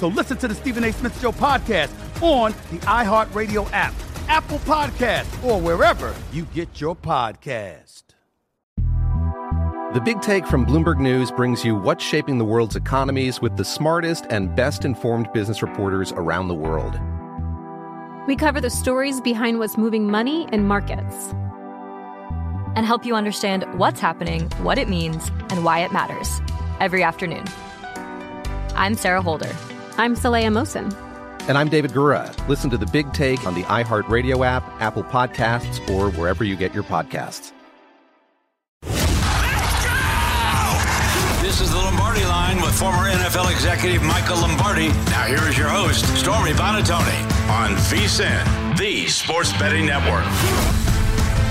So listen to the Stephen A. Smith Show podcast on the iHeartRadio app, Apple Podcast, or wherever you get your podcast. The Big Take from Bloomberg News brings you what's shaping the world's economies with the smartest and best informed business reporters around the world. We cover the stories behind what's moving money and markets and help you understand what's happening, what it means, and why it matters every afternoon. I'm Sarah Holder. I'm Saleha Mohsin. And I'm David Gura. Listen to The Big Take on the iHeartRadio app, Apple Podcasts, or wherever you get your podcasts. This is the Lombardi line with former NFL executive Michael Lombardi. Now here is your host, Stormy Buonantony, on VSIN, the Sports Betting Network.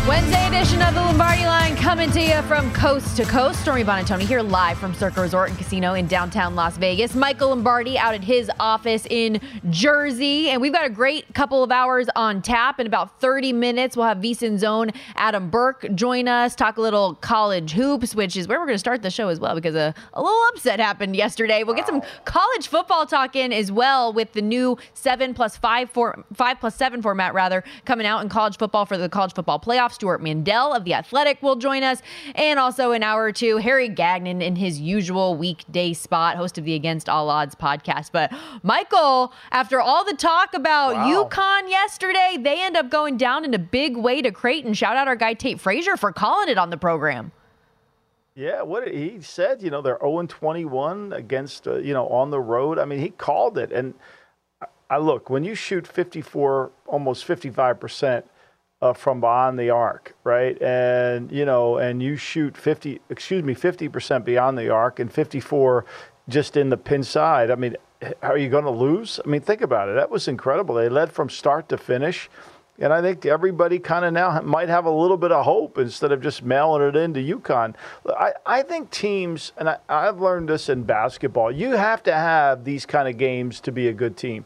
Wednesday edition of the Lombardi Line coming to you from coast to coast. Stormy Buonantony here live from Circa Resort and Casino in downtown Las Vegas. Michael Lombardi out at his office in Jersey. And we've got a great couple of hours on tap. In about 30 minutes, we'll have VSIN's own Adam Burke join us, talk a little college hoops, which is where we're going to start the show as well because a, a little upset happened yesterday. We'll get some college football talk in as well with the new seven plus five, four, five plus seven format rather coming out in college football for the college football playoffs. Stewart Mandel of The Athletic will join us. And also an hour or two, Harry Gagnon in his usual weekday spot, host of the Against All Odds podcast. But Michael, after all the talk about Wow. UConn yesterday, they end up going down in a big way to Creighton. Shout out our guy Tate Frazier for calling it on the program. Yeah, what he said, you know, they're 0 21 against, uh, you know, on the road. I mean, he called it. And I- I look, when you shoot 54, almost 55% uh, from beyond the arc, right? And, you know, and you shoot 50, excuse me, 50% beyond the arc and 54 just in the pin side. I mean, are you going to lose? I mean, think about it. That was incredible. They led from start to finish. And I think everybody kind of now might have a little bit of hope instead of just mailing it into UConn. I, I think teams, and I, I've learned this in basketball, you have to have these kind of games to be a good team.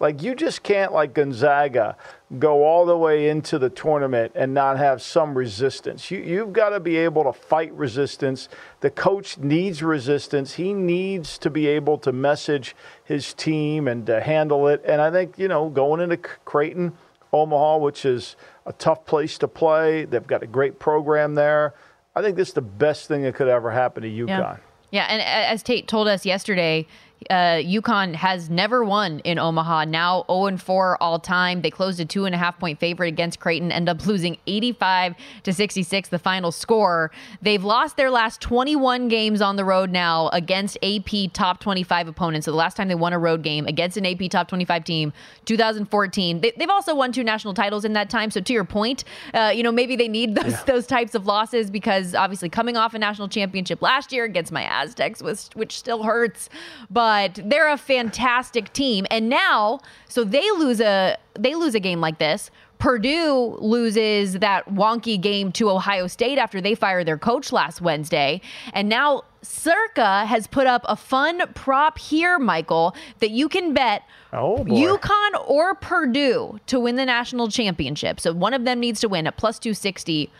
Like you just can't, like Gonzaga, go all the way into the tournament and not have some resistance. You, you've got to be able to fight resistance. The coach needs resistance. He needs to be able to message his team and to handle it. And I think, you know, going into Creighton, Omaha, which is a tough place to play, they've got a great program there. I think this is the best thing that could ever happen to UConn. Yeah. Yeah, and as Tate told us yesterday, uh, UConn has never won in Omaha. Now 0 and 4 all time. They closed a two and a half point favorite against Creighton, end up losing 85 to 66, the final score. They've lost their last 21 games on the road now against AP top 25 opponents. So the last time they won a road game against an AP top 25 team, 2014. They, they've also won two national titles in that time. So to your point, uh, you know maybe they need those those types of losses because obviously coming off a national championship last year against my Aztecs, was, which still hurts, but they're a fantastic team. And now, so they lose a they lose a game like this. Purdue loses that wonky game to Ohio State after they fired their coach last Wednesday. And now Circa has put up a fun prop here, Michael, that you can bet Oh, boy. UConn or Purdue to win the national championship. So one of them needs to win at plus 260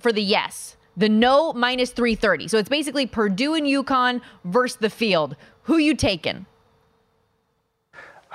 for the yes. The no minus 330. So it's basically Purdue and UConn versus the field. Who you taking?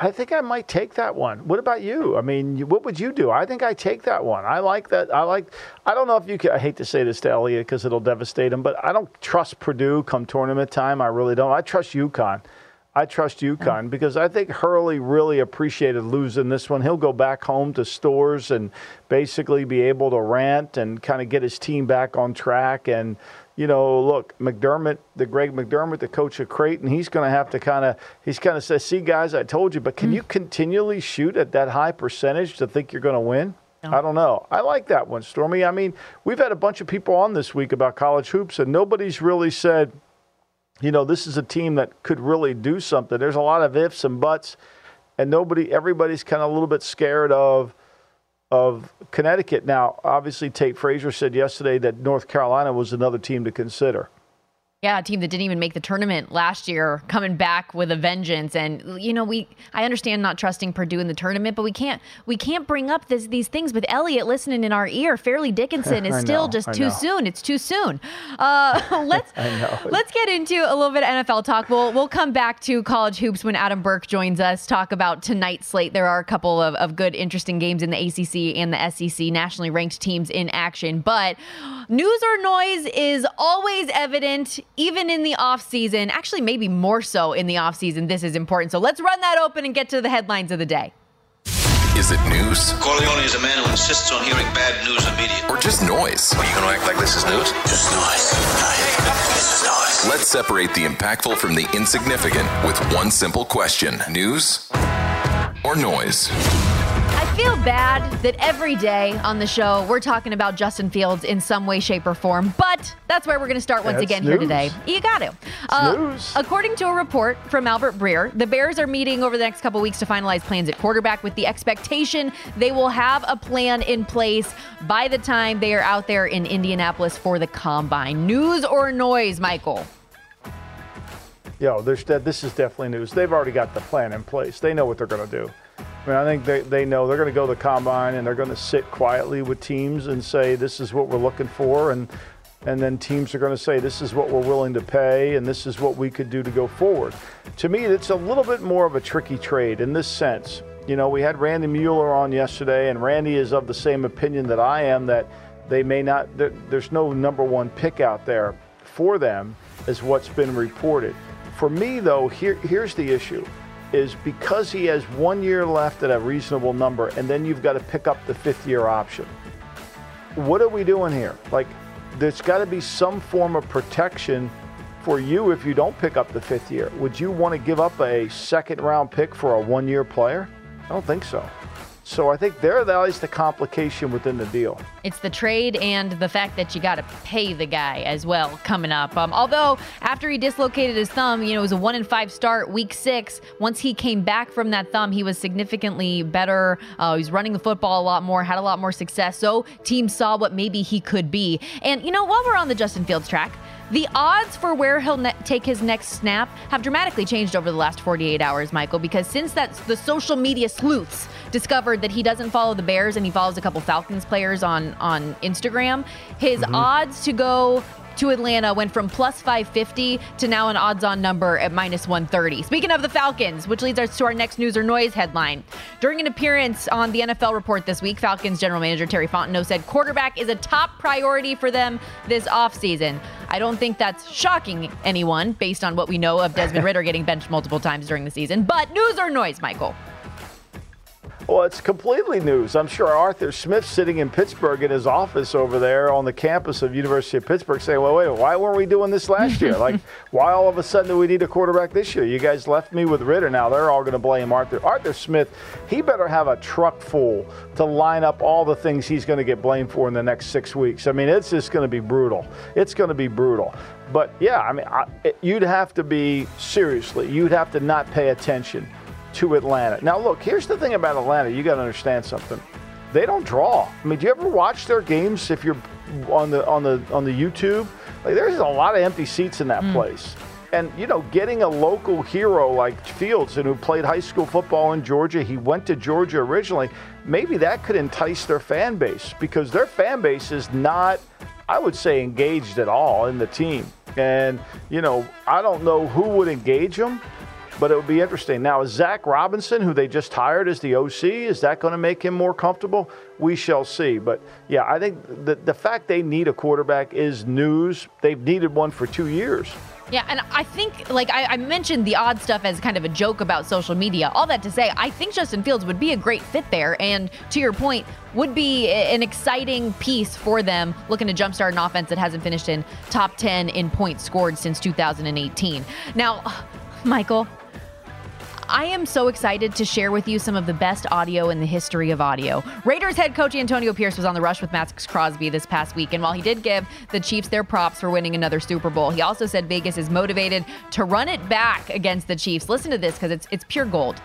I think I might take that one. What about you? I mean, what would you do? I think I take that one. I like that. I like. I don't know if you can. I hate to say this to Elliot because it'll devastate him, but I don't trust Purdue come tournament time. I really don't. I trust UConn. I I trust UConn mm. because I think Hurley really appreciated losing this one. He'll go back home to Storrs and basically be able to rant and kind of get his team back on track. And, you know, look, McDermott, the Greg McDermott, the coach of Creighton, he's going to have to kind of, he's kind of says, see, guys, I told you, but can mm. you continually shoot at that high percentage to think you're going to win? No. I don't know. I like that one, Stormy. I mean, we've had a bunch of people on this week about college hoops, and nobody's really said, you know, this is a team that could really do something. There's a lot of ifs and buts, and nobody, everybody's kind of a little bit scared of of Connecticut. Now, obviously, Tate Frazier said yesterday that North Carolina was another team to consider. Yeah, a team that didn't even make the tournament last year coming back with a vengeance. And you know, we I understand not trusting Purdue in the tournament, but we can't we can't bring up this, these things with Elliot listening in our ear. Fairleigh Dickinson is still know, just too soon. It's too soon. Uh, let's let's get into a little bit of NFL talk. We'll we'll come back to college hoops when Adam Burke joins us. Talk about tonight's slate. There are a couple of, of good, interesting games in the ACC and the SEC, nationally ranked teams in action. But news or noise is always evident even in the off season, actually maybe more so in the off season, this is important. So let's run that open and get to the headlines of the day. Is it news? Corleone is a man who insists on hearing bad news immediately. Or just noise? Are you going to act like this is news? Just noise. This noise. Let's separate the impactful from the insignificant with one simple question news or noise? Feel bad that every day on the show we're talking about Justin Fields in some way, shape, or form, but that's where we're going to start once again here today. You got to. Uh, according to a report from Albert Breer, the Bears are meeting over the next couple weeks to finalize plans at quarterback with the expectation they will have a plan in place by the time they are out there in Indianapolis for the combine. News or noise, Michael? Yo, this is definitely news. They've already got the plan in place. They know what they're going to do. I mean, I think they, they know they're going to go to the combine and they're going to sit quietly with teams and say, this is what we're looking for. And, and then teams are going to say, this is what we're willing to pay and this is what we could do to go forward. To me, it's a little bit more of a tricky trade in this sense. You know, we had Randy Mueller on yesterday, and Randy is of the same opinion that I am that they may not, there's no number one pick out there for them, is what's been reported. For me, though, here, here's the issue is because he has one year left at a reasonable number, and then you've got to pick up the fifth year option. What are we doing here? Like, there's got to be some form of protection for you if you don't pick up the fifth year. Would you want to give up a second round pick for a one year player? I don't think so. So I think there lies the complication within the deal. It's the trade and the fact that you got to pay the guy as well coming up. Um, although after he dislocated his thumb, you know, it was a one in five start week six. Once he came back from that thumb, he was significantly better. Uh, he was running the football a lot more, had a lot more success. So teams saw what maybe he could be. And you know, while we're on the Justin Fields track. The odds for where he'll ne- take his next snap have dramatically changed over the last 48 hours, Michael, because since that's the social media sleuths discovered that he doesn't follow the Bears and he follows a couple Falcons players on on Instagram, his mm-hmm. odds to go to Atlanta went from plus 550 to now an odds on number at minus 130. Speaking of the Falcons, which leads us to our next news or noise headline. During an appearance on the NFL report this week, Falcons general manager Terry Fontenot said quarterback is a top priority for them this offseason. I don't think that's shocking anyone based on what we know of Desmond Ridder getting benched multiple times during the season. But news or noise, Michael? Well, it's completely news. I'm sure Arthur Smith sitting in Pittsburgh in his office over there on the campus of University of Pittsburgh saying, well, wait, why weren't we doing this last year? like, why all of a sudden do we need a quarterback this year? You guys left me with Ridder. Now they're all going to blame Arthur. Arthur Smith, he better have a truck full to line up all the things he's going to get blamed for in the next six weeks. I mean, it's just going to be brutal. It's going to be brutal. But yeah, I mean, I, it, you'd have to be seriously, you'd have to not pay attention to Atlanta. Now, look, here's the thing about Atlanta. You got to understand something. They don't draw. I mean, do you ever watch their games if you're on the on the on the YouTube? Like, there's a lot of empty seats in that mm. place. And you know, getting a local hero like Fields, and who played high school football in Georgia, he went to Georgia originally. Maybe that could entice their fan base because their fan base is not, I would say, engaged at all in the team. And you know, I don't know who would engage them But it would be interesting. Now, is Zach Robinson, who they just hired as the OC, is that going to make him more comfortable? We shall see. But yeah, I think the, the fact they need a quarterback is news. They've needed one for two years. Yeah, and I think, like, I, I, mentioned the odd stuff as kind of a joke about social media. All that to say, I think Justin Fields would be a great fit there. And to your point, would be an exciting piece for them looking to jumpstart an offense that hasn't finished in top 10 in points scored since 2018. Now, Michael, I am so excited to share with you some of the best audio in the history of audio. Raiders head coach Antonio Pierce was on the rush with Maxx Crosby this past week, and while he did give the Chiefs their props for winning another Super Bowl, he also said Vegas is motivated to run it back against the Chiefs. Listen to this because it's it's pure gold.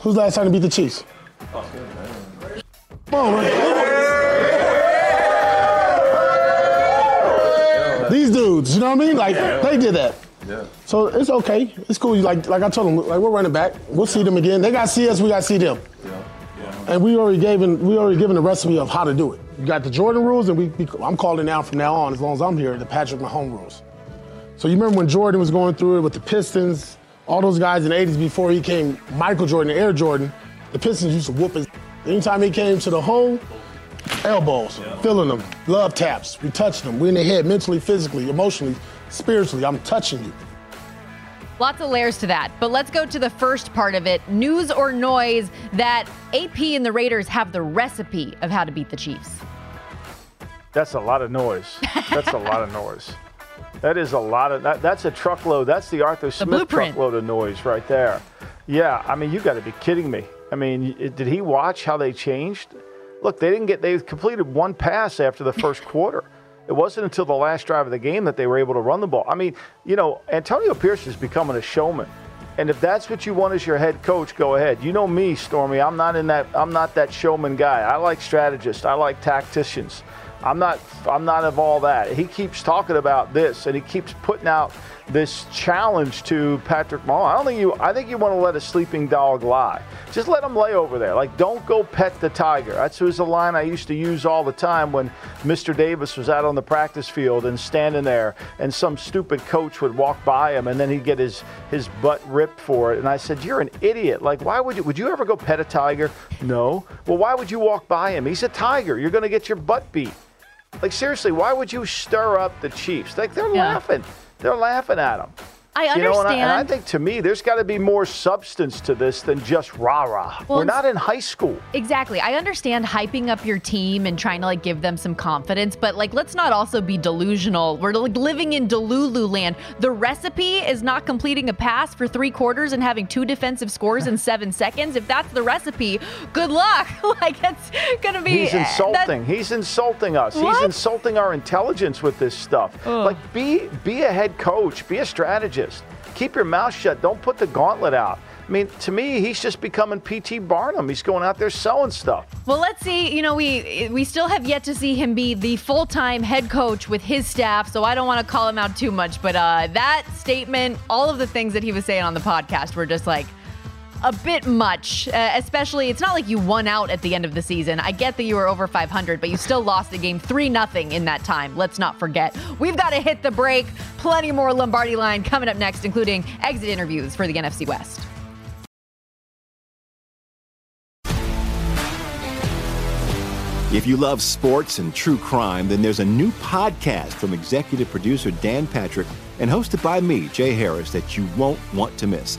Who's last time to beat the Chiefs? These dudes, you know what I mean? Like they did that. Yeah. So it's okay. It's cool. Like like I told them, like we're running back. We'll see them again. They got to see us. We got to see them. Yeah. yeah. And we already given we already given the recipe of how to do it. You got the Jordan rules, and we, we I'm calling now from now on, as long as I'm here, the Patrick Mahomes rules. So you remember when Jordan was going through it with the Pistons, all those guys in the 80s before he came Michael Jordan, Air Jordan, the Pistons used to whoop his. Anytime he came to the hole, elbows, yeah. filling them, love taps. We touched them. We in the head, mentally, physically, emotionally spiritually. I'm touching you. Lots of layers to that. But let's go to the first part of it news or noise that AP and the Raiders have the recipe of how to beat the Chiefs. That's a lot of noise. That's a lot of noise. That is a lot of that, that's a truckload. That's the Arthur Smith the truckload of noise right there. Yeah, I mean, you got to be kidding me. I mean, did he watch how they changed? Look, they didn't get they completed one pass after the first quarter. It wasn't until the last drive of the game that they were able to run the ball. I mean, you know, Antonio Pierce is becoming a showman. And if that's what you want as your head coach, go ahead. You know me, Stormy. I'm not in that I'm not that showman guy. I like strategists. I like tacticians. I'm not I'm not of all that. He keeps talking about this and he keeps putting out this challenge to Patrick Mahomes. I don't think you I think you want to let a sleeping dog lie. Just let him lay over there. Like don't go pet the tiger. That's was a line I used to use all the time when Mr. Davis was out on the practice field and standing there and some stupid coach would walk by him and then he'd get his his butt ripped for it. And I said, "You're an idiot. Like why would you would you ever go pet a tiger?" No. Well, why would you walk by him? He's a tiger. You're going to get your butt beat. Like seriously, why would you stir up the Chiefs? Like they're yeah. laughing. They're laughing at them. I understand. You know, and, I, and I think to me, there's got to be more substance to this than just rah rah. Well, We're not in high school. Exactly. I understand hyping up your team and trying to like give them some confidence, but like let's not also be delusional. We're like living in Delulu land. The recipe is not completing a pass for three quarters and having two defensive scores in seven seconds. If that's the recipe, good luck. like it's gonna be. He's insulting. He's insulting us. What? He's insulting our intelligence with this stuff. Ugh. Like be be a head coach. Be a strategist. Keep your mouth shut. Don't put the gauntlet out. I mean, to me, he's just becoming P.T. Barnum. He's going out there selling stuff. Well, let's see. You know, we we still have yet to see him be the full time head coach with his staff, so I don't want to call him out too much. But uh, that statement, all of the things that he was saying on the podcast, were just like, a bit much, uh, especially it's not like you won out at the end of the season. I get that you were over 500, but you still lost the game 3 nothing in that time. Let's not forget. We've got to hit the break. Plenty more Lombardi line coming up next, including exit interviews for the NFC West. If you love sports and true crime, then there's a new podcast from executive producer Dan Patrick and hosted by me, Jay Harris, that you won't want to miss.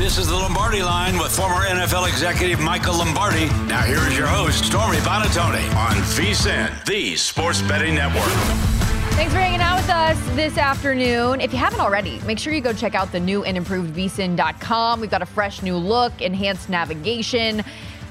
This is the Lombardi line with former NFL executive Michael Lombardi. Now here is your host, Stormy Buonantony on VSIN, the sports betting network. Thanks for hanging out with us this afternoon. If you haven't already, make sure you go check out the new and improved vsin.com. We've got a fresh new look, enhanced navigation.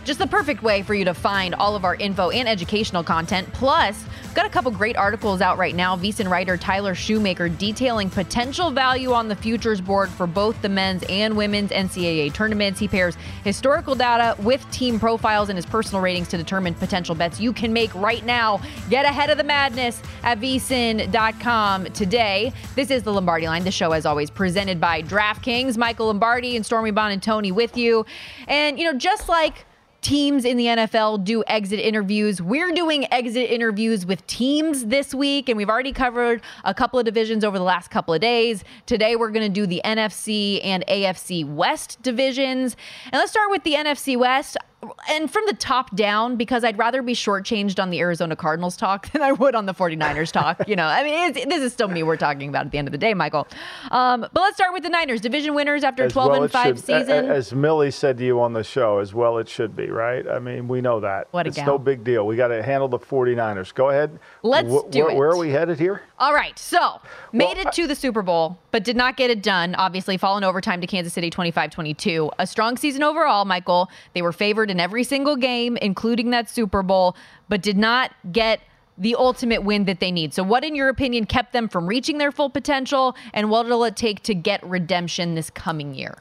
Just the perfect way for you to find all of our info and educational content. Plus, we've got a couple great articles out right now. VSIN writer Tyler Shoemaker detailing potential value on the futures board for both the men's and women's NCAA tournaments. He pairs historical data with team profiles and his personal ratings to determine potential bets you can make right now. Get ahead of the madness at vsin.com today. This is the Lombardi line. The show, as always, presented by DraftKings. Michael Lombardi and Stormy Buonantony with you. And, you know, just like teams in the NFL do exit interviews. We're doing exit interviews with teams this week, and we've already covered a couple of divisions over the last couple of days. Today, we're going to do the NFC and AFC West divisions. And let's start with the NFC West and from the top down, because I'd rather be shortchanged on the Arizona Cardinals talk than I would on the 49ers talk. You know, I mean, this is still me we're talking about at the end of the day, Michael. Um, but let's start with the Niners, division winners after As 12 well and 5 should- season. As Millie said to you on the show, as well it should be, right? I mean, we know that. What a it's gal. no big deal. We got to handle the 49ers. Go ahead. Let's Wh- do where, it. Where are we headed here? All right, so made it to the Super Bowl, but did not get it done. Obviously, fallen overtime to Kansas City 25 22. A strong season overall, Michael. They were favored in every single game, including that Super Bowl, but did not get the ultimate win that they need. So, what, in your opinion, kept them from reaching their full potential, and what will it take to get redemption this coming year?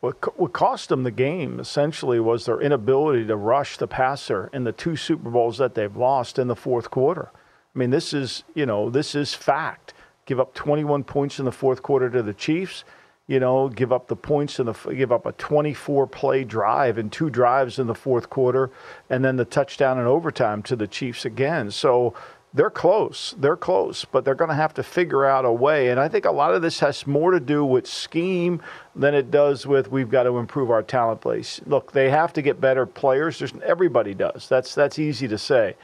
What, what cost them the game essentially was their inability to rush the passer in the two Super Bowls that they've lost in the fourth quarter. I mean, this is, you know, this is fact. Give up 21 points in the fourth quarter to the Chiefs, you know, give up the points and give up a 24 play drive and two drives in the fourth quarter, and then the touchdown in overtime to the Chiefs again. So, they're close. They're close, but they're going to have to figure out a way. And I think a lot of this has more to do with scheme than it does with we've got to improve our talent base. Look, they have to get better players. There's, everybody does. That's that's easy to say.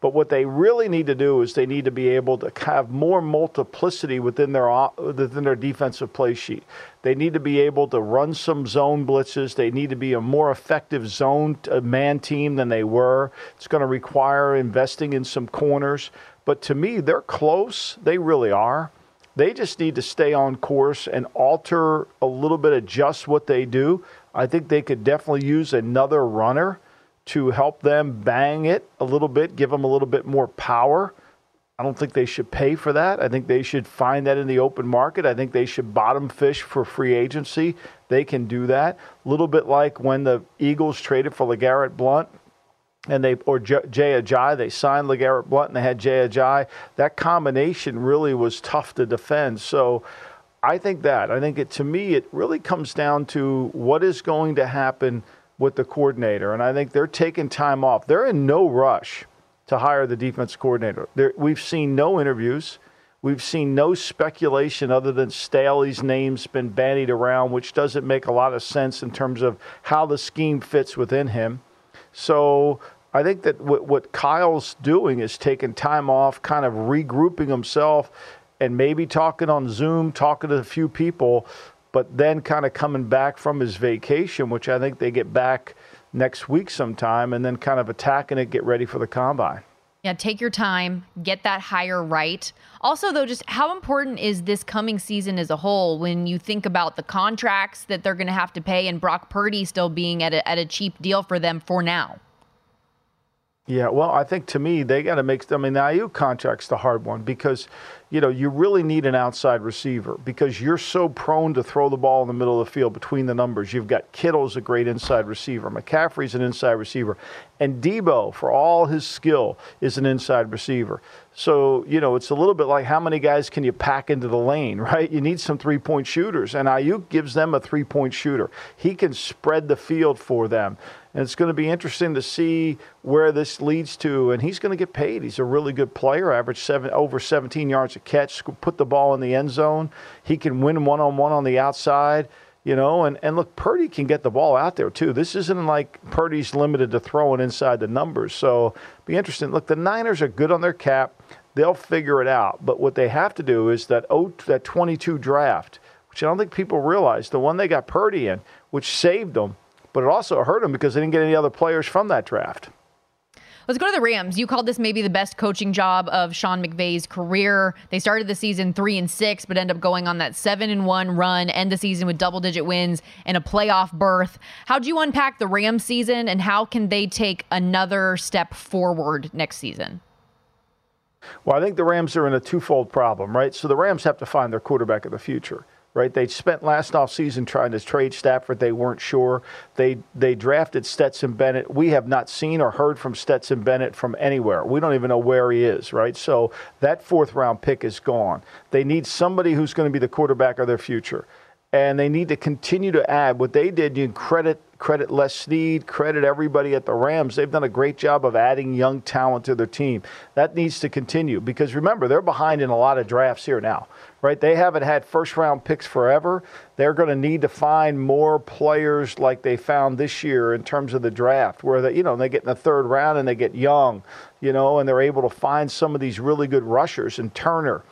But what they really need to do is they need to be able to have more multiplicity within their within their defensive play sheet. They need to be able to run some zone blitzes. They need to be a more effective zone uh, man team than they were. It's going to require investing in some corners. But to me, they're close. They really are. They just need to stay on course and alter a little bit, adjust what they do. I think they could definitely use another runner to help them bang it a little bit, give them a little bit more power. I don't think they should pay for that. I think they should find that in the open market. I think they should bottom fish for free agency. They can do that. A little bit like when the Eagles traded for LeGarrette Blunt and they or J- Jay they signed LeGarrette Blunt and they had Jay Ajayi. That combination really was tough to defend. So I think that. I think it to me it really comes down to what is going to happen with the coordinator. And I think they're taking time off. They're in no rush to hire the defense coordinator. There, we've seen no interviews. We've seen no speculation other than Staley's name's been bandied around, which doesn't make a lot of sense in terms of how the scheme fits within him. So I think that what, what Kyle's doing is taking time off, kind of regrouping himself, and maybe talking on Zoom, talking to a few people. But then kind of coming back from his vacation, which I think they get back next week sometime, and then kind of attacking it, get ready for the combine. Yeah, take your time, get that hire right. Also, though, just how important is this coming season as a whole when you think about the contracts that they're going to have to pay and Brock Purdy still being at a, at a cheap deal for them for now? Yeah, well, I think to me they got to make. I mean, the Aiyuk contract's the hard one because, you know, you really need an outside receiver because you're so prone to throw the ball in the middle of the field between the numbers. You've got Kittle's a great inside receiver, McCaffrey's an inside receiver, and Deebo, for all his skill, is an inside receiver. So you know, it's a little bit like how many guys can you pack into the lane, right? You need some three-point shooters, and Aiyuk gives them a three-point shooter. He can spread the field for them. And it's going to be interesting to see where this leads to. And he's going to get paid. He's a really good player, average seven, over 17 yards a catch, put the ball in the end zone. He can win one on one on the outside, you know. And, and look, Purdy can get the ball out there, too. This isn't like Purdy's limited to throwing inside the numbers. So be interesting. Look, the Niners are good on their cap. They'll figure it out. But what they have to do is that, oh, that 22 draft, which I don't think people realize, the one they got Purdy in, which saved them but it also hurt them because they didn't get any other players from that draft. Let's go to the Rams. You called this maybe the best coaching job of Sean McVay's career. They started the season three and six, but end up going on that seven and one run, end the season with double digit wins and a playoff berth. How do you unpack the Rams season and how can they take another step forward next season? Well, I think the Rams are in a twofold problem, right? So the Rams have to find their quarterback of the future right? They spent last offseason trying to trade Stafford. They weren't sure. They they drafted Stetson Bennett. We have not seen or heard from Stetson Bennett from anywhere. We don't even know where he is, right? So that fourth round pick is gone. They need somebody who's going to be the quarterback of their future. And they need to continue to add what they did. You credit credit Les Snead, credit everybody at the Rams. They've done a great job of adding young talent to their team. That needs to continue because remember, they're behind in a lot of drafts here now right? They haven't had first round picks forever. They're going to need to find more players like they found this year in terms of the draft, where they, you know, they get in the third round and they get young, you know, and they're able to find some of these really good rushers and Turner.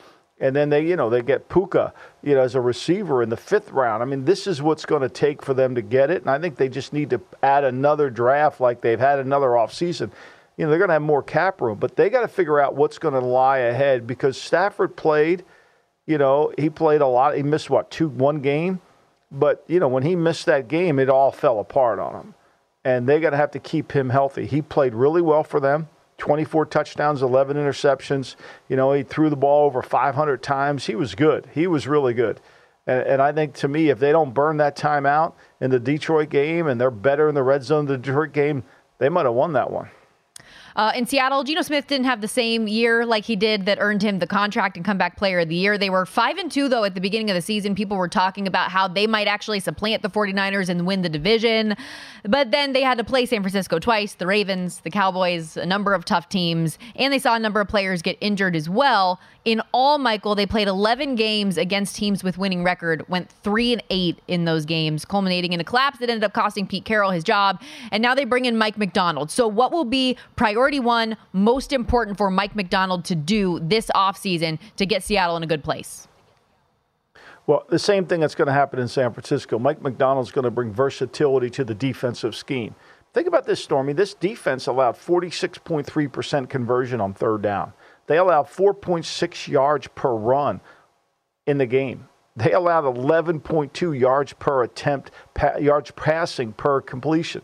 And then they, you know, they get Puka, you know, as a receiver in the fifth round. I mean, this is what's going to take for them to get it. And I think they just need to add another draft like they've had another offseason you know, they're going to have more cap room, but they got to figure out what's going to lie ahead because Stafford played you know, he played a lot. He missed what two one game, but you know when he missed that game, it all fell apart on him, and they're going to have to keep him healthy. He played really well for them. 24 touchdowns, 11 interceptions. You know, he threw the ball over 500 times. He was good. He was really good. And, and, I think to me, if they don't burn that time out in the Detroit game and they're better in the red zone, the Detroit game, they might have won that one. Uh, in Seattle, Geno Smith didn't have the same year like he did that earned him the contract and comeback player of the year. They were 5 and 2 though at the beginning of the season. People were talking about how they might actually supplant the 49ers and win the division. But then they had to play San Francisco twice, the Ravens, the Cowboys, a number of tough teams, and they saw a number of players get injured as well. In all, Michael, they played 11 games against teams with winning record, went 3 and 8 in those games, culminating in a collapse that ended up costing Pete Carroll his job. And now they bring in Mike Macdonald. So what will be priority priority one most important for Mike Macdonald to do this offseason to get Seattle in a good place? Well, the same thing that's going to happen in San Francisco. Mike Macdonald's going to bring versatility to the defensive scheme. Think about this, Stormy. This defense allowed 46.3% conversion on third down. They allowed 4.6 yards per run in the game. They allowed 11.2 yards per attempt, pa- yards passing per completion.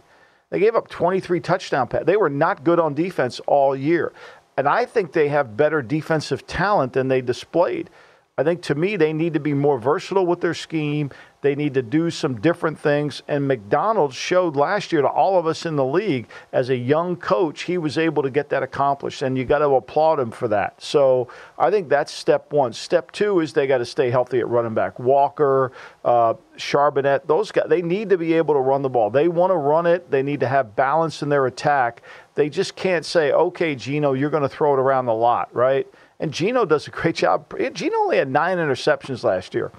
They gave up 23 touchdown passes. They were not good on defense all year. And I think they have better defensive talent than they displayed. I think to me, they need to be more versatile with their scheme. They need to do some different things. And Macdonald showed last year to all of us in the league as a young coach, he was able to get that accomplished. And you got to applaud him for that. So I think that's step one. Step two is they got to stay healthy at running back. Walker, uh, Charbonnet, those guys, they need to be able to run the ball. They want to run it, they need to have balance in their attack. They just can't say, okay, Geno, you're going to throw it around the lot, right? And Geno does a great job. Geno only had nine interceptions last year.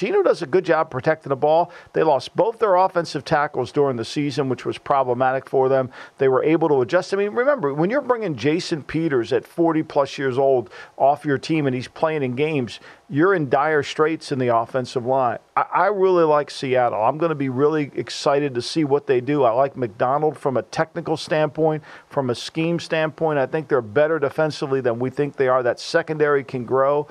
Geno does a good job protecting the ball. They lost both their offensive tackles during the season, which was problematic for them. They were able to adjust. I mean, remember, when you're bringing Jason Peters at 40 plus years old off your team and he's playing in games, you're in dire straits in the offensive line. I, I really like Seattle. I'm going to be really excited to see what they do. I like Macdonald from a technical standpoint, from a scheme standpoint. I think they're better defensively than we think they are. That secondary can grow.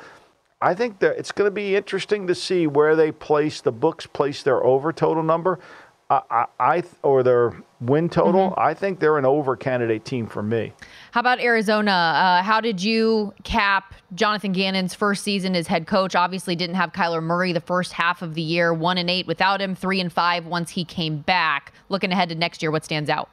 I think that it's going to be interesting to see where they place the books place their over total number. I, I, I or their win total. Mm-hmm. I think they're an over candidate team for me. How about Arizona? Uh, how did you cap Jonathan Gannon's first season as head coach? Obviously, didn't have Kyler Murray the first half of the year. One and eight without him. Three and five once he came back. Looking ahead to next year, what stands out?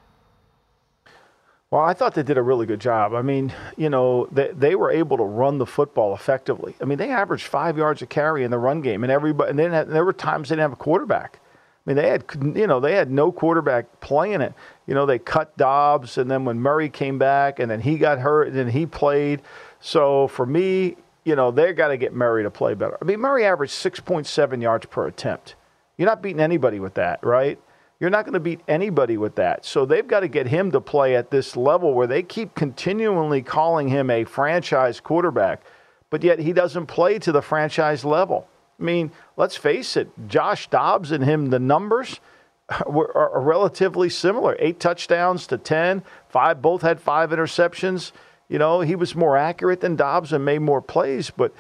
Well, I thought they did a really good job. I mean, you know, they, they were able to run the football effectively. I mean, they averaged five yards a carry in the run game, and everybody. And then there were times they didn't have a quarterback. I mean, they had you know they had no quarterback playing it. You know, they cut Dobbs, and then when Murray came back, and then he got hurt, and then he played. So for me, you know, they got to get Murray to play better. I mean, Murray averaged 6.7 yards per attempt. You're not beating anybody with that, right? You're not going to beat anybody with that. So they've got to get him to play at this level where they keep continually calling him a franchise quarterback, but yet he doesn't play to the franchise level. I mean, let's face it, Josh Dobbs and him, the numbers were, are relatively similar eight touchdowns to 10, five, both had five interceptions. You know, he was more accurate than Dobbs and made more plays, but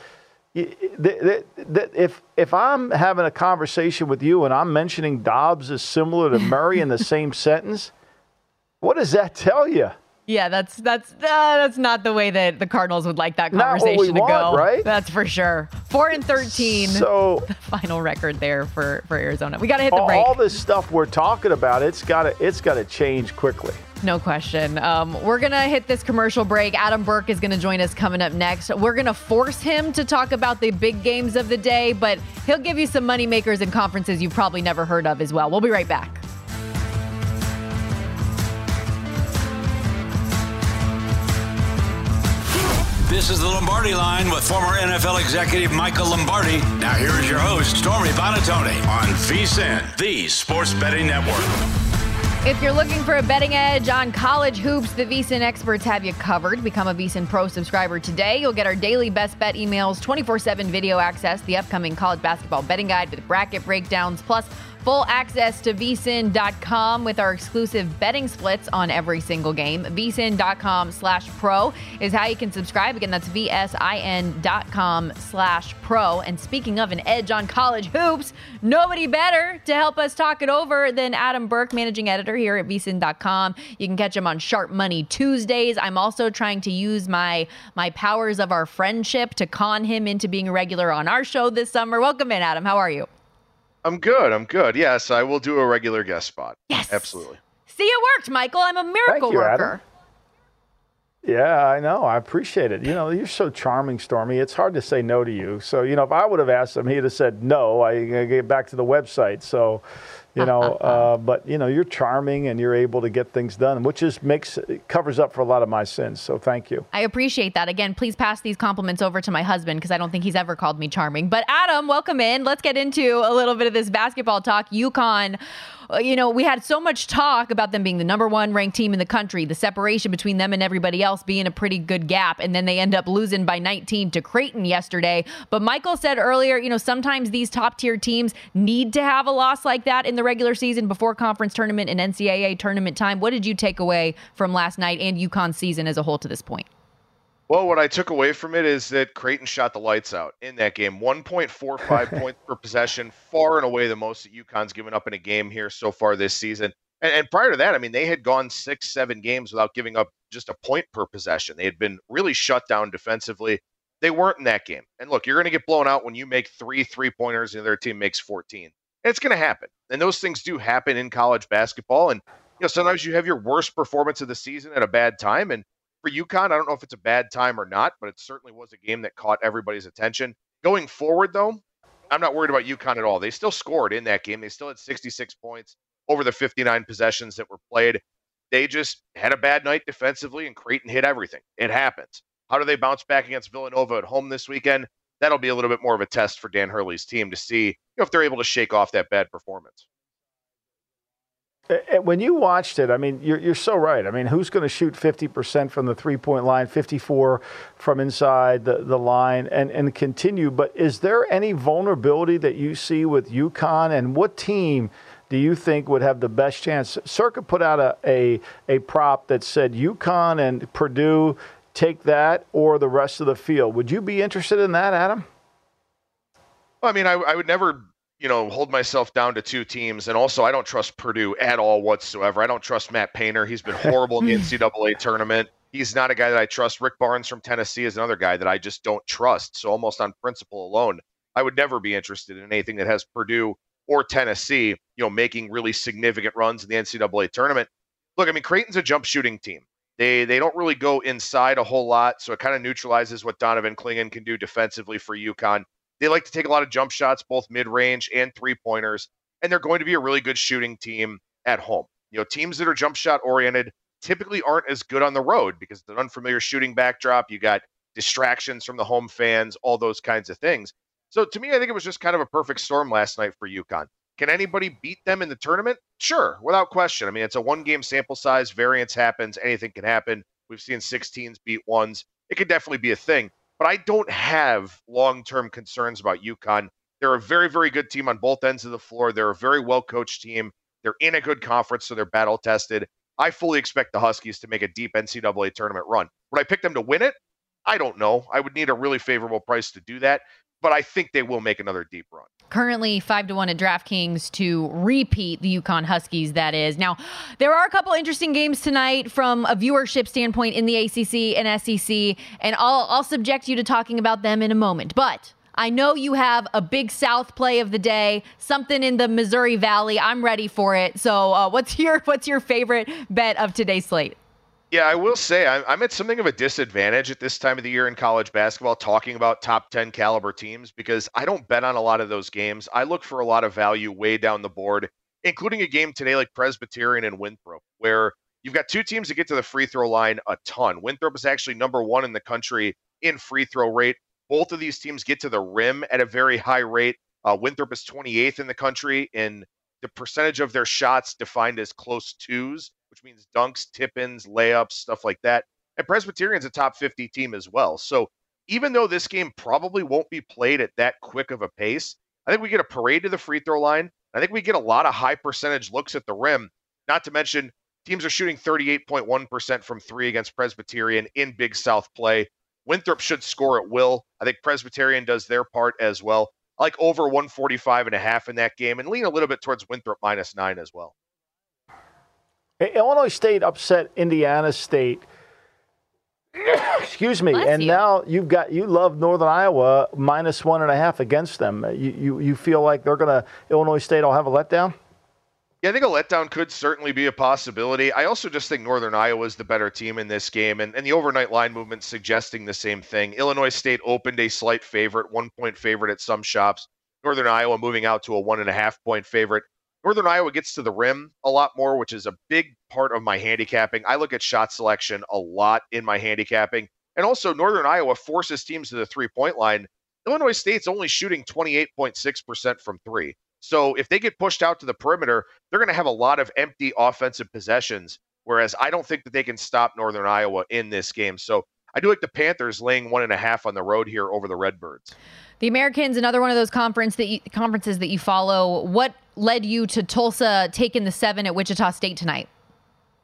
if if I'm having a conversation with you and I'm mentioning Dobbs is similar to Murray in the same sentence, what does that tell you? Yeah, that's that's uh, that's not the way that the Cardinals would like that Not what we conversation to want, go. right? That's for sure. Four and thirteen. So the final record there for for Arizona. We got to hit the all, break. all this stuff we're talking about, it's got to it's got to change quickly. No question. Um, we're going to hit this commercial break. Adam Burke is going to join us coming up next. We're going to force him to talk about the big games of the day, but he'll give you some money makers and conferences you've probably never heard of as well. We'll be right back. This is the Lombardi line with former NFL executive Michael Lombardi. Now, here is your host, Stormy Buonantony, on VSIN, the Sports Betting Network. If you're looking for a betting edge on college hoops, the VSIN experts have you covered. Become a VSIN Pro subscriber today. You'll get our daily best bet emails, 24 7 video access, the upcoming college basketball betting guide with bracket breakdowns, plus full access to vsin.com with our exclusive betting splits on every single game. vsin.com slash pro is how you can subscribe. Again, that's vsin.com slash pro. And speaking of an edge on college hoops, nobody better to help us talk it over than Adam Burke, managing editor here at vsin.com. You can catch him on Sharp Money Tuesdays. I'm also trying to use my my powers of our friendship to con him into being a regular on our show this summer. Welcome in, Adam. How are you? I'm good. I'm good. Yes, I will do a regular guest spot. Yes. Absolutely. See, it worked, Michael. I'm a miracle Thank you, Adam. worker. Yeah, I know. I appreciate it. You know, you're so charming, Stormy. It's hard to say no to you. So, you know, if I would have asked him, he'd have said no. I gotta get back to the website. So, you know, uh, but you know, you're charming and you're able to get things done, which is makes covers up for a lot of my sins. So, thank you. I appreciate that. Again, please pass these compliments over to my husband because I don't think he's ever called me charming. But Adam, welcome in. Let's get into a little bit of this basketball talk. UConn. uh, You know, we had so much talk about them being the number one ranked team in the country, the separation between them and everybody else being a pretty good gap. And then they end up losing by 19 to Creighton yesterday. But Michael said earlier, you know, sometimes these top tier teams need to have a loss like that in the regular season before conference tournament and NCAA tournament time. What did you take away from last night and UConn's season as a whole to this point? Well, what I took away from it is that Creighton shot the lights out in that game. 1.45 points per possession, far and away the most that UConn's given up in a game here so far this season. And, and prior to that, I mean, they had gone six, seven games without giving up just a point per possession. They had been really shut down defensively. They weren't in that game. And look, you're going to get blown out when you make three three pointers and the other team makes 14. And it's going to happen. And those things do happen in college basketball. And you know, sometimes you have your worst performance of the season at a bad time. And for UConn, I don't know if it's a bad time or not, but it certainly was a game that caught everybody's attention. Going forward, though, I'm not worried about UConn at all. They still scored in that game. They still had 66 points over the 59 possessions that were played. They just had a bad night defensively, and Creighton hit everything. It happens. How do they bounce back against Villanova at home this weekend? That'll be a little bit more of a test for Dan Hurley's team to see you know, if they're able to shake off that bad performance. When you watched it, I mean, you're, you're so right. I mean, who's going to shoot 50% from the three point line, 54 from inside the, the line, and, and continue? But is there any vulnerability that you see with UConn, and what team do you think would have the best chance? Circa put out a, a, a prop that said UConn and Purdue take that or the rest of the field. Would you be interested in that, Adam? Well, I mean, I, I would never you know, hold myself down to two teams. And also, I don't trust Purdue at all whatsoever. I don't trust Matt Painter. He's been horrible in the NCAA tournament. He's not a guy that I trust. Rick Barnes from Tennessee is another guy that I just don't trust. So, almost on principle alone, I would never be interested in anything that has Purdue or Tennessee, you know, making really significant runs in the NCAA tournament. Look, I mean, Creighton's a jump shooting team. They they don't really go inside a whole lot, so it kind of neutralizes what Donovan Clingan can do defensively for UConn. They like to take a lot of jump shots, both mid range and three pointers, and they're going to be a really good shooting team at home. You know, teams that are jump shot oriented typically aren't as good on the road because it's an unfamiliar shooting backdrop. You got distractions from the home fans, all those kinds of things. So to me, I think it was just kind of a perfect storm last night for UConn. Can anybody beat them in the tournament? Sure, without question. I mean, it's a one game sample size, variance happens, anything can happen. We've seen 16s beat ones. It could definitely be a thing but I don't have long term concerns about UConn. They're a very, very good team on both ends of the floor. They're a very well coached team. They're in a good conference, so they're battle tested. I fully expect the Huskies to make a deep NCAA tournament run. Would I pick them to win it? I don't know. I would need a really favorable price to do that, but I think they will make another deep run currently five to one at DraftKings to repeat the UConn Huskies. That is now, there are a couple interesting games tonight from a viewership standpoint in the ACC and SEC, and I'll I'll subject you to talking about them in a moment. But I know you have a big South play of the day, something in the Missouri Valley. I'm ready for it. So, uh, what's your what's your favorite bet of today's slate? Yeah, I will say I'm at something of a disadvantage at this time of the year in college basketball talking about top 10 caliber teams because I don't bet on a lot of those games. I look for a lot of value way down the board, including a game today like Presbyterian and Winthrop, where you've got two teams that get to the free throw line a ton. Winthrop is actually number one in the country in free throw rate. Both of these teams get to the rim at a very high rate. Uh, Winthrop is 28th in the country in the percentage of their shots defined as close twos which means dunks, tip ins, layups, stuff like that. And Presbyterian's a top 50 team as well. So even though this game probably won't be played at that quick of a pace, I think we get a parade to the free throw line. I think we get a lot of high percentage looks at the rim, not to mention teams are shooting 38.1% from three against Presbyterian in Big South play. Winthrop should score at will. I think Presbyterian does their part as well. I like over 145 and a half in that game and lean a little bit towards Winthrop minus nine as well. Illinois State upset Indiana State. Excuse me. Bless and you. now you've got you love Northern Iowa minus one and a half against them. You you, you feel like they're gonna Illinois State will have a letdown? Yeah, I think a letdown could certainly be a possibility. I also just think Northern Iowa is the better team in this game, and, and the overnight line movement suggesting the same thing. Illinois State opened a slight favorite, one point favorite at some shops. Northern Iowa moving out to a one and a half point favorite. Northern Iowa gets to the rim a lot more, which is a big part of my handicapping. I look at shot selection a lot in my handicapping. And also, Northern Iowa forces teams to the three point line. Illinois State's only shooting 28.6% from three. So if they get pushed out to the perimeter, they're going to have a lot of empty offensive possessions. Whereas I don't think that they can stop Northern Iowa in this game. So I do like the Panthers laying one and a half on the road here over the Redbirds. The Americans, another one of those conference that you, conferences that you follow. What led you to Tulsa taking the seven at Wichita State tonight?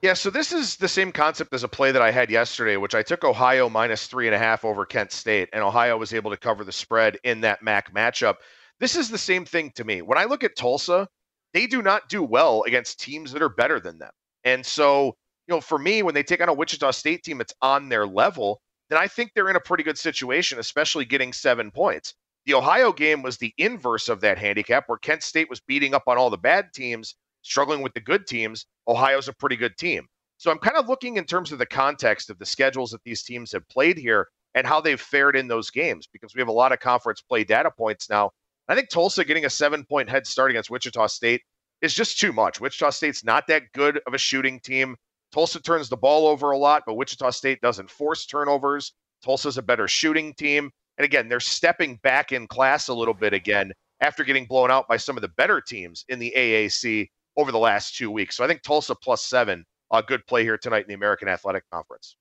Yeah, so this is the same concept as a play that I had yesterday, which I took Ohio minus three and a half over Kent State, and Ohio was able to cover the spread in that MAC matchup. This is the same thing to me. When I look at Tulsa, they do not do well against teams that are better than them. And so, you know, for me, when they take on a Wichita State team that's on their level, then I think they're in a pretty good situation, especially getting seven points. The Ohio game was the inverse of that handicap, where Kent State was beating up on all the bad teams, struggling with the good teams. Ohio's a pretty good team. So I'm kind of looking in terms of the context of the schedules that these teams have played here and how they've fared in those games because we have a lot of conference play data points now. I think Tulsa getting a seven point head start against Wichita State is just too much. Wichita State's not that good of a shooting team. Tulsa turns the ball over a lot, but Wichita State doesn't force turnovers. Tulsa's a better shooting team. And again, they're stepping back in class a little bit again after getting blown out by some of the better teams in the AAC over the last two weeks. So I think Tulsa plus seven, a good play here tonight in the American Athletic Conference.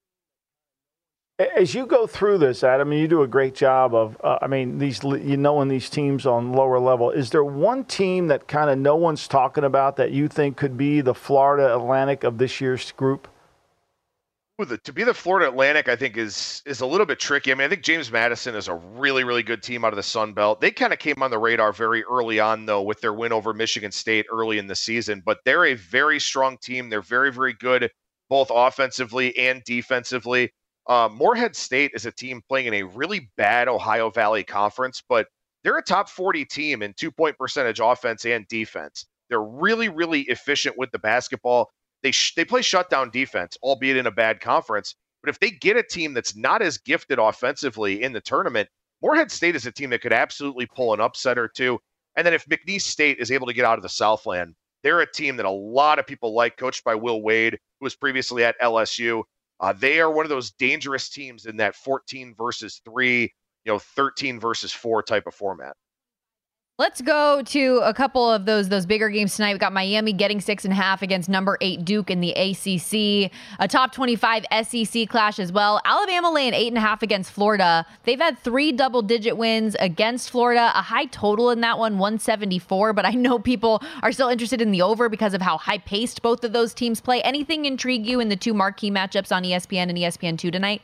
As you go through this, Adam, you do a great job of, uh, I mean, these you knowing these teams on lower level. Is there one team that kind of no one's talking about that you think could be the Florida Atlantic of this year's group? The, to be the Florida Atlantic, I think is is a little bit tricky. I mean, I think James Madison is a really really good team out of the Sun Belt. They kind of came on the radar very early on though with their win over Michigan State early in the season, but they're a very strong team. They're very very good both offensively and defensively. Uh, Morehead State is a team playing in a really bad Ohio Valley conference, but they're a top 40 team in two point percentage offense and defense. They're really, really efficient with the basketball. They, sh- they play shutdown defense, albeit in a bad conference. But if they get a team that's not as gifted offensively in the tournament, Morehead State is a team that could absolutely pull an upset or two. And then if McNeese State is able to get out of the Southland, they're a team that a lot of people like, coached by Will Wade, who was previously at LSU. Uh, they are one of those dangerous teams in that 14 versus three, you know, 13 versus four type of format. Let's go to a couple of those those bigger games tonight. We got Miami getting six and a half against number eight Duke in the ACC. A top twenty-five SEC clash as well. Alabama laying eight and a half against Florida. They've had three double-digit wins against Florida. A high total in that one, one seventy-four. But I know people are still interested in the over because of how high-paced both of those teams play. Anything intrigue you in the two marquee matchups on ESPN and ESPN two tonight?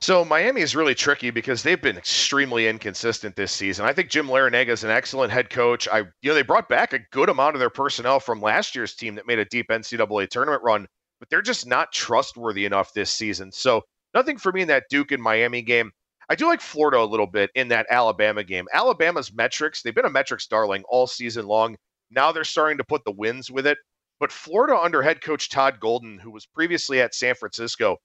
So Miami is really tricky because they've been extremely inconsistent this season. I think Jim Larrañaga is an excellent head coach. I, you know, they brought back a good amount of their personnel from last year's team that made a deep NCAA tournament run, but they're just not trustworthy enough this season. So nothing for me in that Duke and Miami game. I do like Florida a little bit in that Alabama game. Alabama's metrics, they've been a metrics darling all season long. Now they're starting to put the wins with it. But Florida under head coach Todd Golden, who was previously at San Francisco,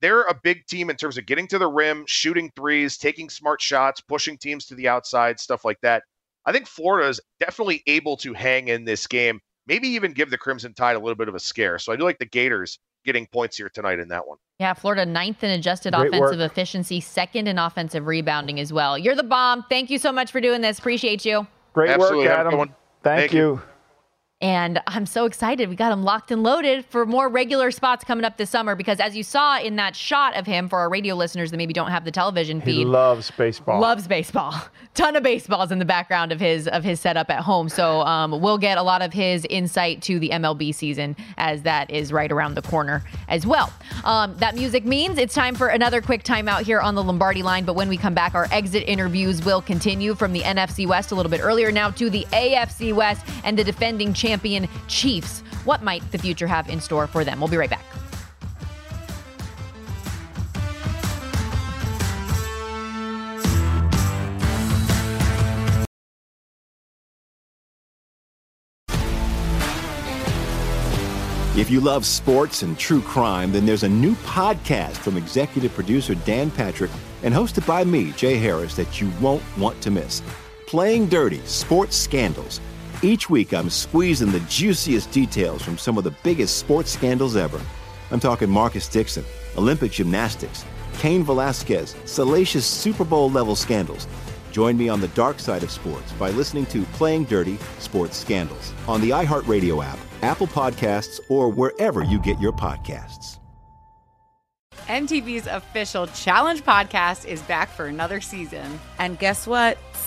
they're a big team in terms of getting to the rim, shooting threes, taking smart shots, pushing teams to the outside, stuff like that. I think Florida is definitely able to hang in this game, maybe even give the Crimson Tide a little bit of a scare. So I do like the Gators getting points here tonight in that one. Yeah, Florida ninth in adjusted Great offensive work. efficiency, second in offensive rebounding as well. You're the bomb. Thank you so much for doing this. Appreciate you. Great Absolutely. work, Have a good Adam. Thank, Thank you. you. And I'm so excited. We got him locked and loaded for more regular spots coming up this summer because, as you saw in that shot of him for our radio listeners that maybe don't have the television feed, He loves baseball. loves baseball. Ton of baseballs in the background of his of his setup at home. So um, we'll get a lot of his insight to the MLB season as that is right around the corner as well. Um, that music means it's time for another quick timeout here on the Lombardi line. But when we come back, our exit interviews will continue from the NFC West a little bit earlier now to the AFC West and the defending champion Chiefs. What might the future have in store for them? We'll be right back. If you love sports and true crime, then there's a new podcast from executive producer Dan Patrick and hosted by me, Jay Harris, that you won't want to miss. Playing Dirty Sports Scandals. Each week, I'm squeezing the juiciest details from some of the biggest sports scandals ever. I'm talking Marcus Dixon, Olympic gymnastics, Cain Velasquez, salacious Super Bowl level scandals. Join me on the dark side of sports by listening to Playing Dirty Sports Scandals on the iHeartRadio app, Apple Podcasts, or wherever you get your podcasts. MTV's official Challenge podcast is back for another season. And guess what?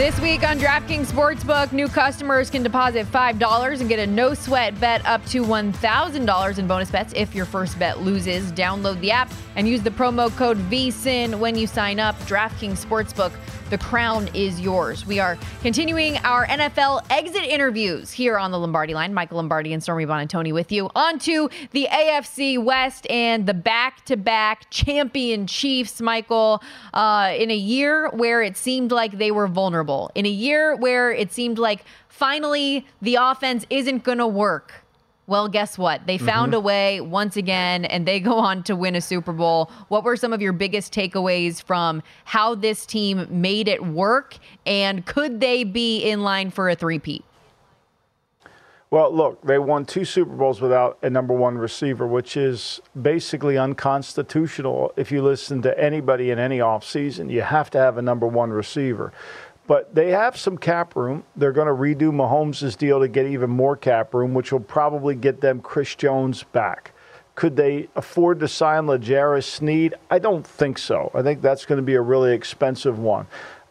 This week on DraftKings Sportsbook, new customers can deposit $5 and get a no sweat bet up to $1,000 in bonus bets if your first bet loses. Download the app and use the promo code VSIN when you sign up. DraftKings Sportsbook, the crown is yours. We are continuing our NFL exit interviews here on the Lombardi line. Michael Lombardi and Stormy Buonantony with you. On to the AFC West and the back to back champion Chiefs, Michael, uh, in a year where it seemed like they were vulnerable, in a year where it seemed like finally the offense isn't going to work. Well, guess what? They found Mhm. a way once again and they go on to win a Super Bowl. What were some of your biggest takeaways from how this team made it work? And could they be in line for a three-peat? Well, look, they won two Super Bowls without a number one receiver, which is basically unconstitutional if you listen to anybody in any offseason. You have to have a number one receiver. But they have some cap room. They're going to redo Mahomes' deal to get even more cap room, which will probably get them Chris Jones back. Could they afford to sign L'Jarius Sneed? I don't think so. I think that's going to be a really expensive one.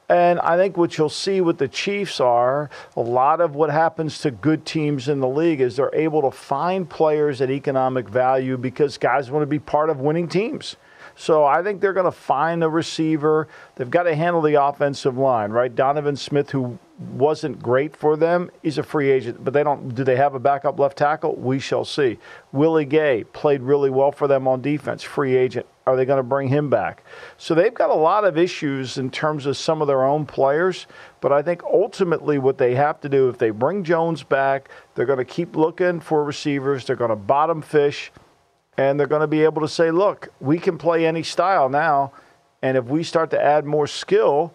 And I think what you'll see with the Chiefs are a lot of what happens to good teams in the league is they're able to find players at economic value because guys want to be part of winning teams. So I think they're going to find a receiver. They've got to handle the offensive line, right? Donovan Smith, who wasn't great for them, he's a free agent, but they don't. Do they have a backup left tackle? We shall see. Willie Gay played really well for them on defense, free agent. Are they going to bring him back? So they've got a lot of issues in terms of some of their own players. But I think ultimately what they have to do, if they bring Jones back, they're going to keep looking for receivers. They're going to bottom fish and they're going to be able to say, look, we can play any style now, and if we start to add more skill,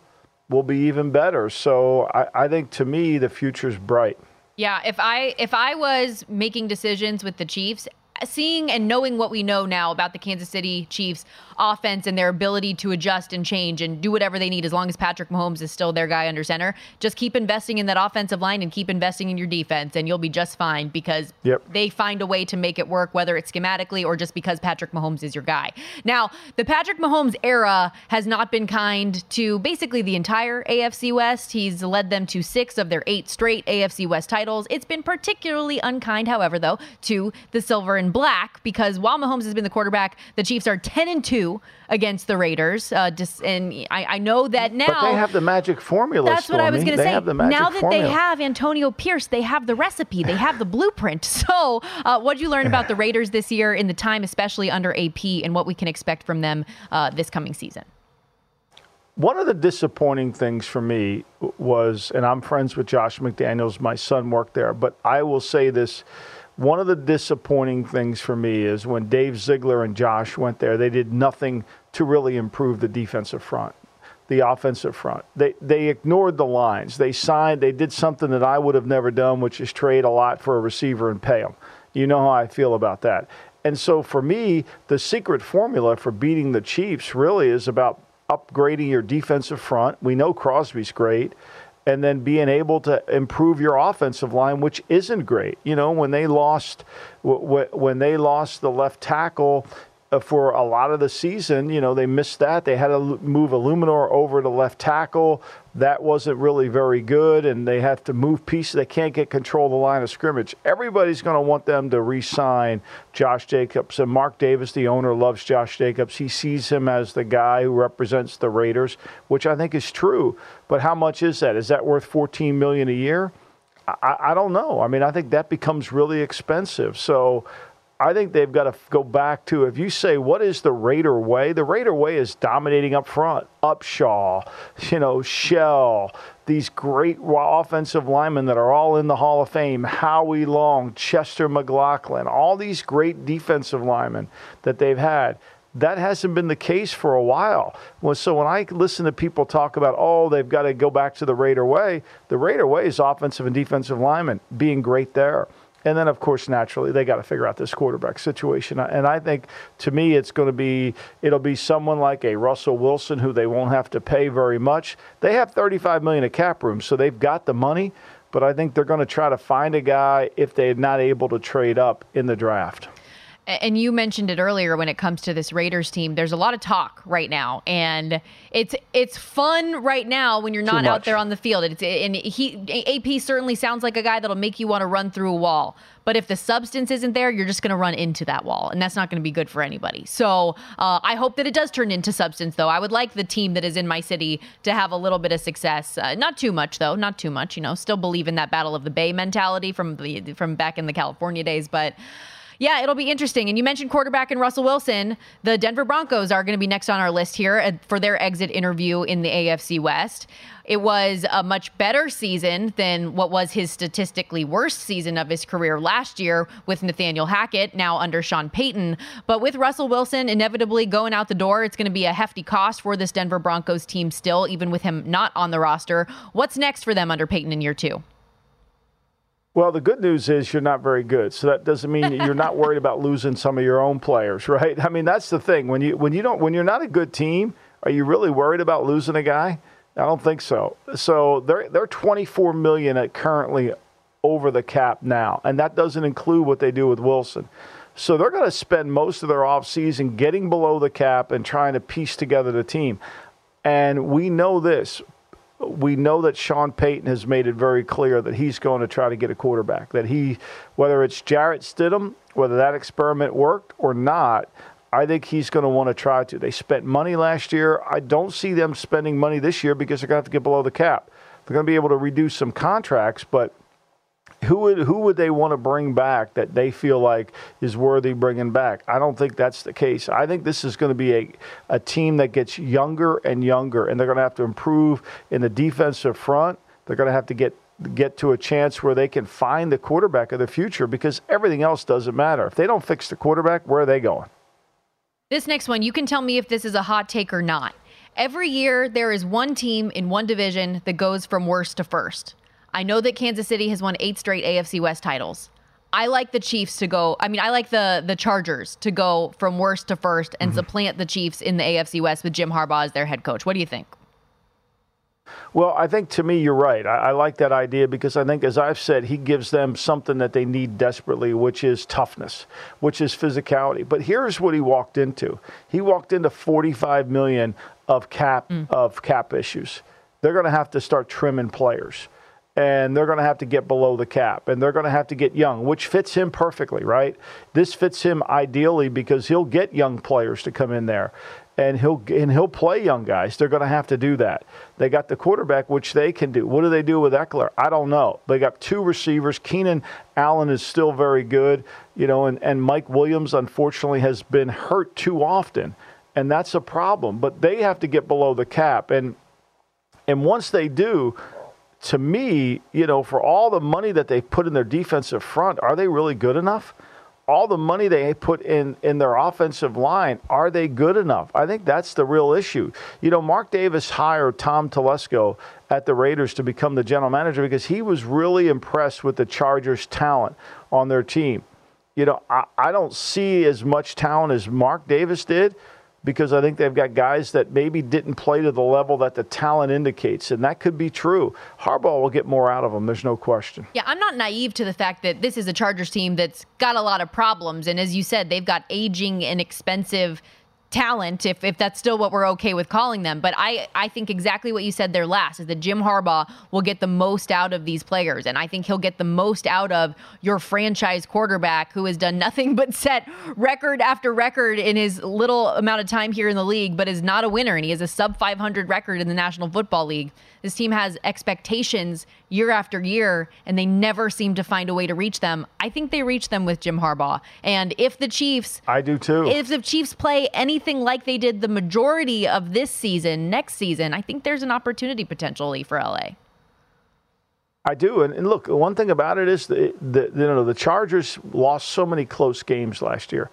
we'll be even better. So I, I think to me, the future's bright. Yeah, if I if I was making decisions with the Chiefs, seeing and knowing what we know now about the Kansas City Chiefs offense and their ability to adjust and change and do whatever they need as long as Patrick Mahomes is still their guy under center, just keep investing in that offensive line and keep investing in your defense and you'll be just fine because Yep. they find a way to make it work whether it's schematically or just because Patrick Mahomes is your guy. Now, the Patrick Mahomes era has not been kind to basically the entire AFC West. He's led them to 6 of their 8 straight AFC West titles. It's been particularly unkind however though to the silver and black because while Mahomes has been the quarterback, the Chiefs are 10 and 2 against the Raiders. Uh, just and I, I know that now but they have the magic formula. that's what I was going to say. have the magic Now that formula. they have Antonio Pierce, they have the recipe, they have the blueprint. So, uh, what did you learn about the Raiders this year in the time, especially under AP, and what we can expect from them uh, this coming season? One of the disappointing things for me was, and I'm friends with Josh McDaniels, my son worked there, but I will say this. One of the disappointing things for me is when Dave Ziegler and Josh went there, they did nothing to really improve the defensive front, the offensive front. They, they ignored the lines. They signed, they did something that I would have never done, which is trade a lot for a receiver and pay them. You know how I feel about that. And so for me, the secret formula for beating the Chiefs really is about upgrading your defensive front. We know Crosby's great. And then being able to improve your offensive line, which isn't great. You know, when they lost, when they lost the left tackle uh, for a lot of the season, you know, they missed that. They had to move Eluemunor over to left tackle. That wasn't really very good, and they have to move pieces. They can't get control of the line of scrimmage. Everybody's going to want them to re-sign Josh Jacobs, and Mark Davis, the owner, loves Josh Jacobs. He sees him as the guy who represents the Raiders, which I think is true. But how much is that? Is that worth 14 million a year? I, I don't know. I mean, I think that becomes really expensive. So I think they've got to go back to if you say what is the Raider way, the Raider way is dominating up front. Upshaw, you know, Shell, these great offensive linemen that are all in the Hall of Fame, Howie Long, Chester McGlockton, all these great defensive linemen that they've had. That hasn't been the case for a while. So when I listen to people talk about, oh, they've got to go back to the Raider way, the Raider way is offensive and defensive linemen being great there. And then, of course, naturally, they got to figure out this quarterback situation. And I think, to me, it's going to be it'll be someone like a Russell Wilson who they won't have to pay very much. They have 35 million of cap room, so they've got the money. But I think they're going to try to find a guy if they're not able to trade up in the draft. And you mentioned it earlier when it comes to this Raiders team. There's a lot of talk right now, and it's it's fun right now when you're not out there on the field. It's and he AP certainly sounds like a guy that'll make you want to run through a wall. But if the substance isn't there, you're just going to run into that wall, and that's not going to be good for anybody. So uh, I hope that it does turn into substance, though. I would like the team that is in my city to have a little bit of success. Uh, not too much, though. Not too much. You know, still believe in that Battle of the Bay mentality from the from back in the California days, but. Yeah, it'll be interesting. And you mentioned quarterback and Russell Wilson. The Denver Broncos are going to be next on our list here uh, for their exit interview in the AFC West. It was a much better season than what was his statistically worst season of his career last year with Nathaniel Hackett, now under Sean Payton. But with Russell Wilson inevitably going out the door, it's going to be a hefty cost for this Denver Broncos team still, even with him not on the roster. What's next for them under Payton in year two? Well, the good news is you're not very good, so that doesn't mean you're not worried about losing some of your own players, right? I mean, that's the thing. When you when you don't when you're not a good team, are you really worried about losing a guy? I don't think so. So they're they're 24 million at currently over the cap now, and that doesn't include what they do with Wilson. So they're going to spend most of their offseason getting below the cap and trying to piece together the team. And we know this we know that Sean Payton has made it very clear that he's going to try to get a quarterback. That he, whether it's Jarrett Stidham, whether that experiment worked or not, I think he's going to want to try to. They spent money last year. I don't see them spending money this year because they're going to have to get below the cap. They're going to be able to reduce some contracts, but who would who would they want to bring back that they feel like is worthy bringing back? I don't think that's the case. I think this is going to be a, a team that gets younger and younger, and they're going to have to improve in the defensive front. They're going to have to get get to a chance where they can find the quarterback of the future because everything else doesn't matter. If they don't fix the quarterback, where are they going? This next one, you can tell me if this is a hot take or not. Every year, there is one team in one division that goes from worst to first. I know that Kansas City has won eight straight AFC West titles. I like the Chiefs to go. I mean, I like the the Chargers to go from worst to first and mm-hmm. supplant the Chiefs in the AFC West with Jim Harbaugh as their head coach. What do you think? Well, I think to me, you're right. I, I, like that idea because I think, as I've said, he gives them something that they need desperately, which is toughness, which is physicality. But here's what he walked into: he walked into 45 million of cap mm. of cap issues. They're going to have to start trimming players and they're going to have to get below the cap and they're going to have to get young, which fits him perfectly, right? This fits him ideally because he'll get young players to come in there and he'll and he'll play young guys. They're going to have to do that. They got the quarterback, which they can do. What do they do with Ekeler? I don't know. They got two receivers. Keenan Allen is still very good, you know, and, and Mike Williams unfortunately has been hurt too often, and that's a problem. But they have to get below the cap, and and once they do, to me, you know, for all the money that they put in their defensive front, are they really good enough? All the money they put in in their offensive line, are they good enough? I think that's the real issue. You know, Mark Davis hired Tom Telesco at the Raiders to become the general manager because he was really impressed with the Chargers' talent on their team. You know, I, I don't see as much talent as Mark Davis did, because I think they've got guys that maybe didn't play to the level that the talent indicates, and that could be true. Harbaugh will get more out of them. There's no question. Yeah, I'm not naive to the fact that this is a Chargers team that's got a lot of problems, and as you said, they've got aging and expensive talent if, if that's still what we're okay with calling them. But I, I think exactly what you said there last is that Jim Harbaugh will get the most out of these players. And I think he'll get the most out of your franchise quarterback who has done nothing but set record after record in his little amount of time here in the league, but is not a winner. And he has a sub 500 record in the National Football League. This team has expectations year after year, and they never seem to find a way to reach them. I think they reach them with Jim Harbaugh. And if the Chiefs, I do too. If the Chiefs play anything like they did the majority of this season, next season, I think there's an opportunity potentially for LA. I do, and, and look, one thing about it is the, the you know the Chargers lost so many close games last year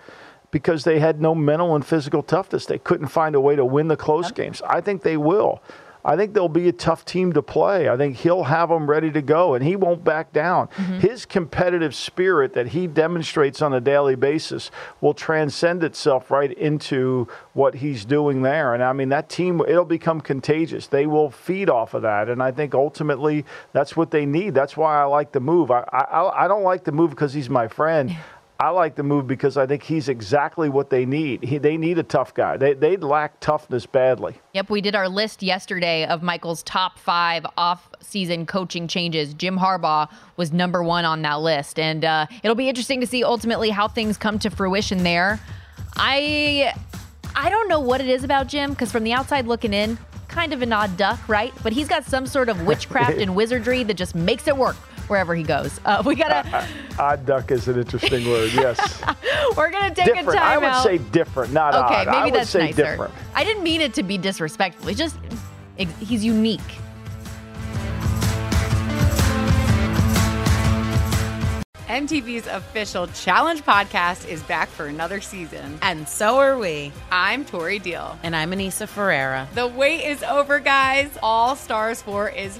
because they had no mental and physical toughness. They couldn't find a way to win the close games. I think they will. I think they'll be a tough team to play. I think he'll have them ready to go, and he won't back down. Mm-hmm. His competitive spirit that he demonstrates on a daily basis will transcend itself right into what he's doing there. And I mean, that team, it'll become contagious. They will feed off of that. And I think ultimately that's what they need. That's why I like the move. I, I, I don't like the move because he's my friend. I like the move because I think he's exactly what they need. He, they need a tough guy. They, they lack toughness badly. Yep, we did our list yesterday of Michael's top five off-season coaching changes. Jim Harbaugh was number one on that list, and uh, it'll be interesting to see ultimately how things come to fruition there. I I don't know what it is about Jim because from the outside looking in, kind of an odd duck, right? But he's got some sort of witchcraft and wizardry that just makes it work wherever he goes. Uh, we gotta. Uh, odd duck is an interesting word. Yes. We're gonna take different. a time I would out. say different, not okay, odd. maybe I would that's say nicer. different. I didn't mean it to be disrespectful. He's just he's unique. MTV's official challenge podcast is back for another season. And so are we. I'm Tori Deal. And I'm Aneesa Ferreira. The wait is over, guys. All Stars 4 is